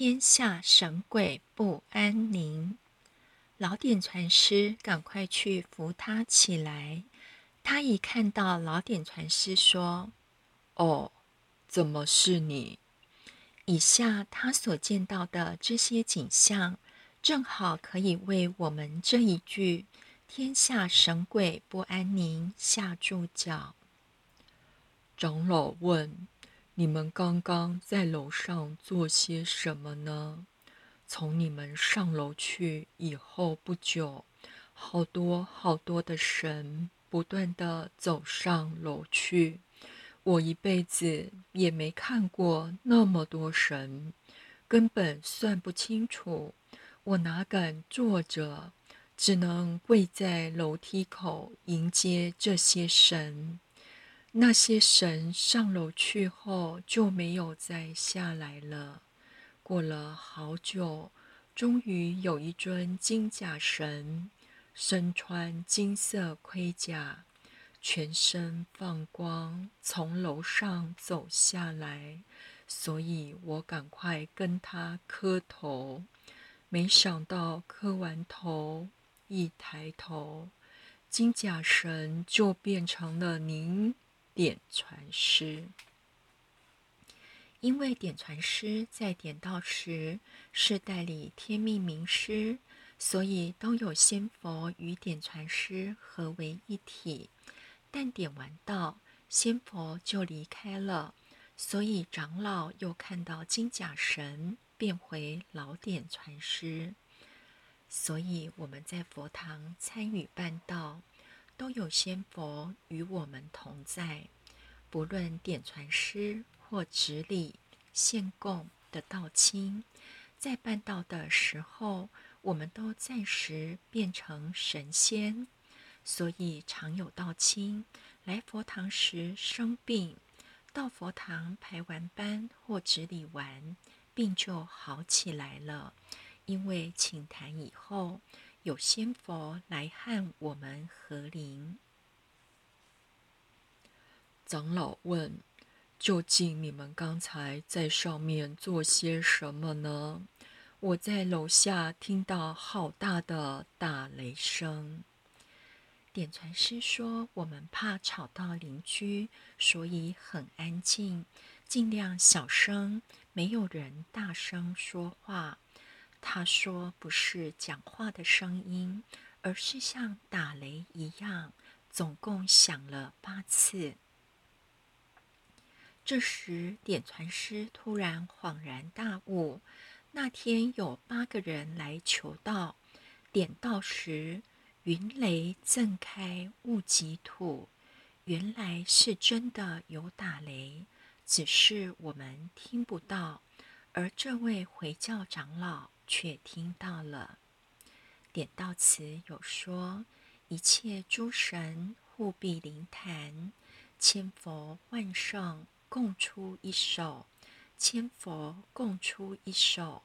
天下神鬼不安宁。老点传师赶快去扶他起来。他一看到老点传师，说：“哦，怎么是你？”以下他所见到的这些景象，正好可以为我们这一句“天下神鬼不安宁”下注脚。长老问：“你们刚刚在楼上做些什么呢？”从你们上楼去以后不久，好多好多的神不断的走上楼去。我一辈子也没看过那么多神，根本算不清楚。我哪敢坐着，只能跪在楼梯口迎接这些神。那些神上楼去后就没有再下来了。过了好久，终于有一尊金甲神，身穿金色盔甲。全身放光，从楼上走下来，所以我赶快跟他磕头。没想到磕完头，一抬头，金甲神就变成了您点传师。因为点传师在点道时是代理天命名师，所以都有仙佛与点传师合为一体。但点完道，仙佛就离开了，所以长老又看到金甲神变回老点传师。所以我们在佛堂参与办道，都有仙佛与我们同在。不论点传师或执礼献供的道亲，在办道的时候，我们都暂时变成神仙。所以常有道亲来佛堂时生病，到佛堂排完班或执礼完，病就好起来了。因为请坛以后有仙佛来和我们合灵。长老问：“究竟你们刚才在上面做些什么呢？”我在楼下听到好大的打雷声。点传师说：“我们怕吵到邻居，所以很安静，尽量小声，没有人大声说话。”他说：“不是讲话的声音，而是像打雷一样，总共响了八次。”这时，点传师突然恍然大悟：那天有八个人来求道，点到时。云雷震开雾及土，原来是真的有打雷，只是我们听不到，而这位回教长老却听到了。点到此有说：一切诸神护庇灵坛，千佛万圣共出一手，千佛共出一手，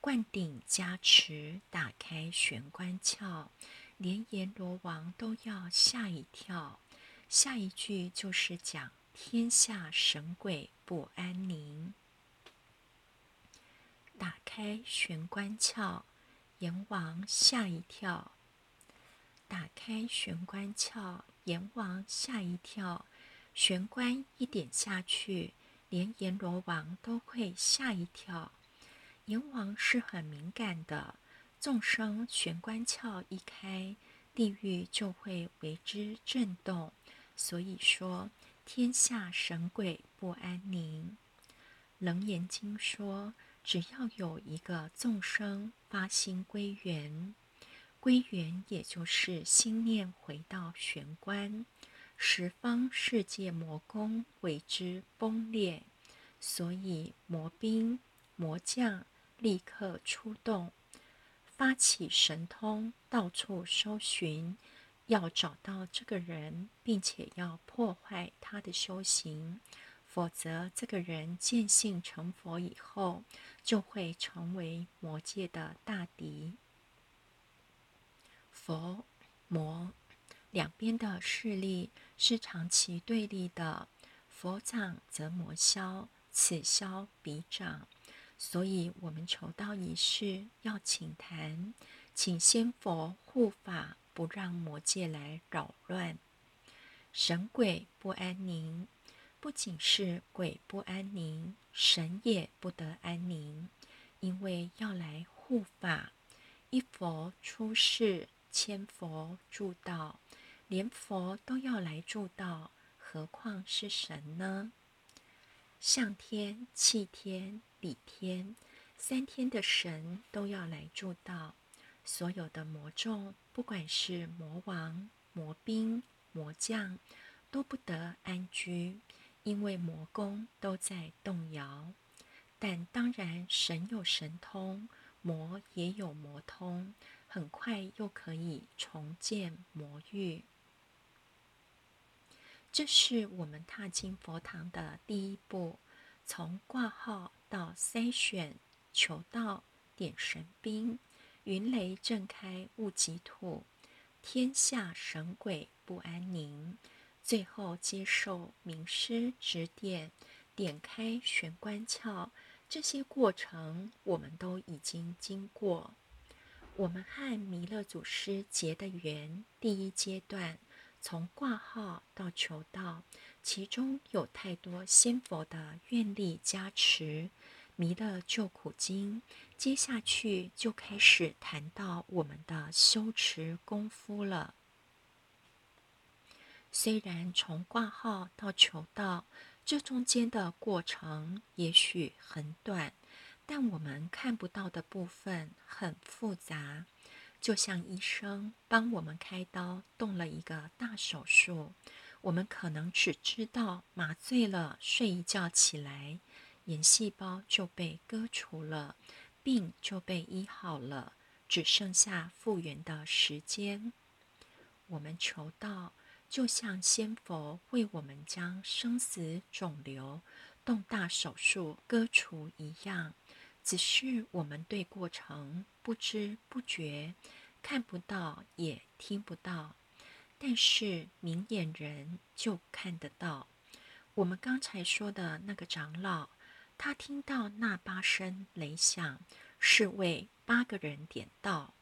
灌顶加持，打开玄关窍。连阎罗王都要吓一跳，下一句就是讲天下神鬼不安宁。打开玄关窍，阎王吓一跳。打开玄关窍，阎王吓一跳。玄关一点下去，连阎罗王都会吓一跳。阎王是很敏感的。众生玄关窍一开，地狱就会为之震动。所以说，天下神鬼不安宁。楞严经说，只要有一个众生发心归元，归元也就是心念回到玄关，十方世界魔宫为之崩裂。所以魔兵魔将立刻出动。发起神通，到处搜寻，要找到这个人，并且要破坏他的修行，否则这个人见性成佛以后，就会成为魔界的大敌。佛魔两边的势力是长期对立的，佛长则魔消，此消彼长。所以，我们求道一事要请坛，请仙佛护法，不让魔界来扰乱。神鬼不安宁，不仅是鬼不安宁，神也不得安宁，因为要来护法。一佛出世，千佛助道，连佛都要来助道，何况是神呢？象天、气天、理天三天的神都要来助道，所有的魔众，不管是魔王、魔兵、魔将，都不得安居，因为魔宫都在动摇。但当然，神有神通。魔也有魔通，很快又可以重建魔域。这是我们踏进佛堂的第一步，从挂号到筛选、求道、点神兵，云雷震开雾即土，天下神鬼不安宁。最后接受名师指点，点开玄关窍。这些过程我们都已经经过。我们和弥勒祖师结的缘，第一阶段从挂号到求道，其中有太多仙佛的愿力加持。弥勒救苦经，接下去就开始谈到我们的修持功夫了。虽然从挂号到求道。这中间的过程也许很短，但我们看不到的部分很复杂。就像医生帮我们开刀动了一个大手术，我们可能只知道麻醉了，睡一觉起来，眼细胞就被割除了，病就被医好了，只剩下复原的时间。我们求道。就像仙佛为我们将生死肿瘤动大手术割除一样，只是我们对过程不知不觉，看不到也听不到，但是明眼人就看得到。我们刚才说的那个长老，他听到那八声雷响，是为八个人点到，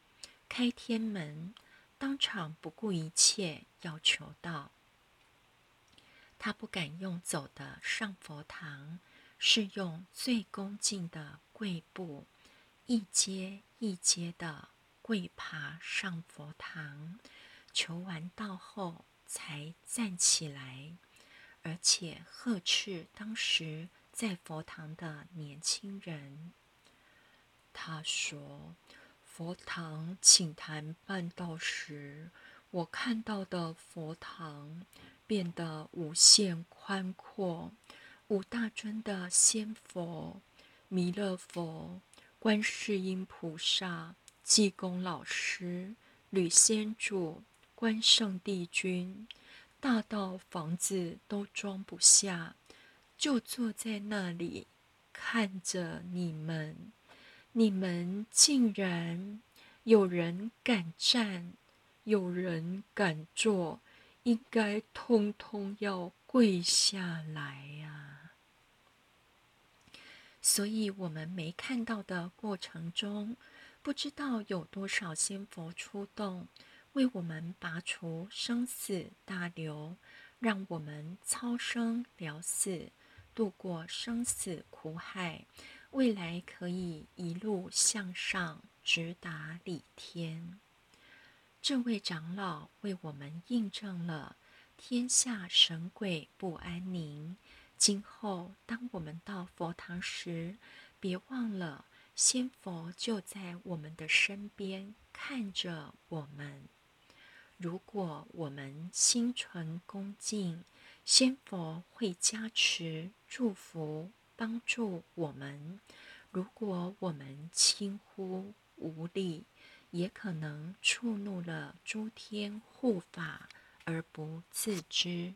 开天门。当场不顾一切要求道，他不敢用走的上佛堂，是用最恭敬的跪步，一阶一阶的跪爬上佛堂，求完道后才站起来，而且呵斥当时在佛堂的年轻人。他说。佛堂请坛办道时，我看到的佛堂变得无限宽阔。五大尊的仙佛、弥勒佛、观世音菩萨、济公老师、吕仙主、关圣帝君，大到房子都装不下，就坐在那里看着你们。你们竟然有人敢站，有人敢坐，应该通通要跪下来呀！所以，我们没看到的过程中，不知道有多少仙佛出动，为我们拔除生死大流，让我们超生了死，度过生死苦海。未来可以一路向上，直达理天。这位长老为我们印证了天下神鬼不安宁。今后当我们到佛堂时，别忘了仙佛就在我们的身边看着我们。如果我们心存恭敬，仙佛会加持祝福。帮助我们。如果我们轻忽无力，也可能触怒了诸天护法而不自知。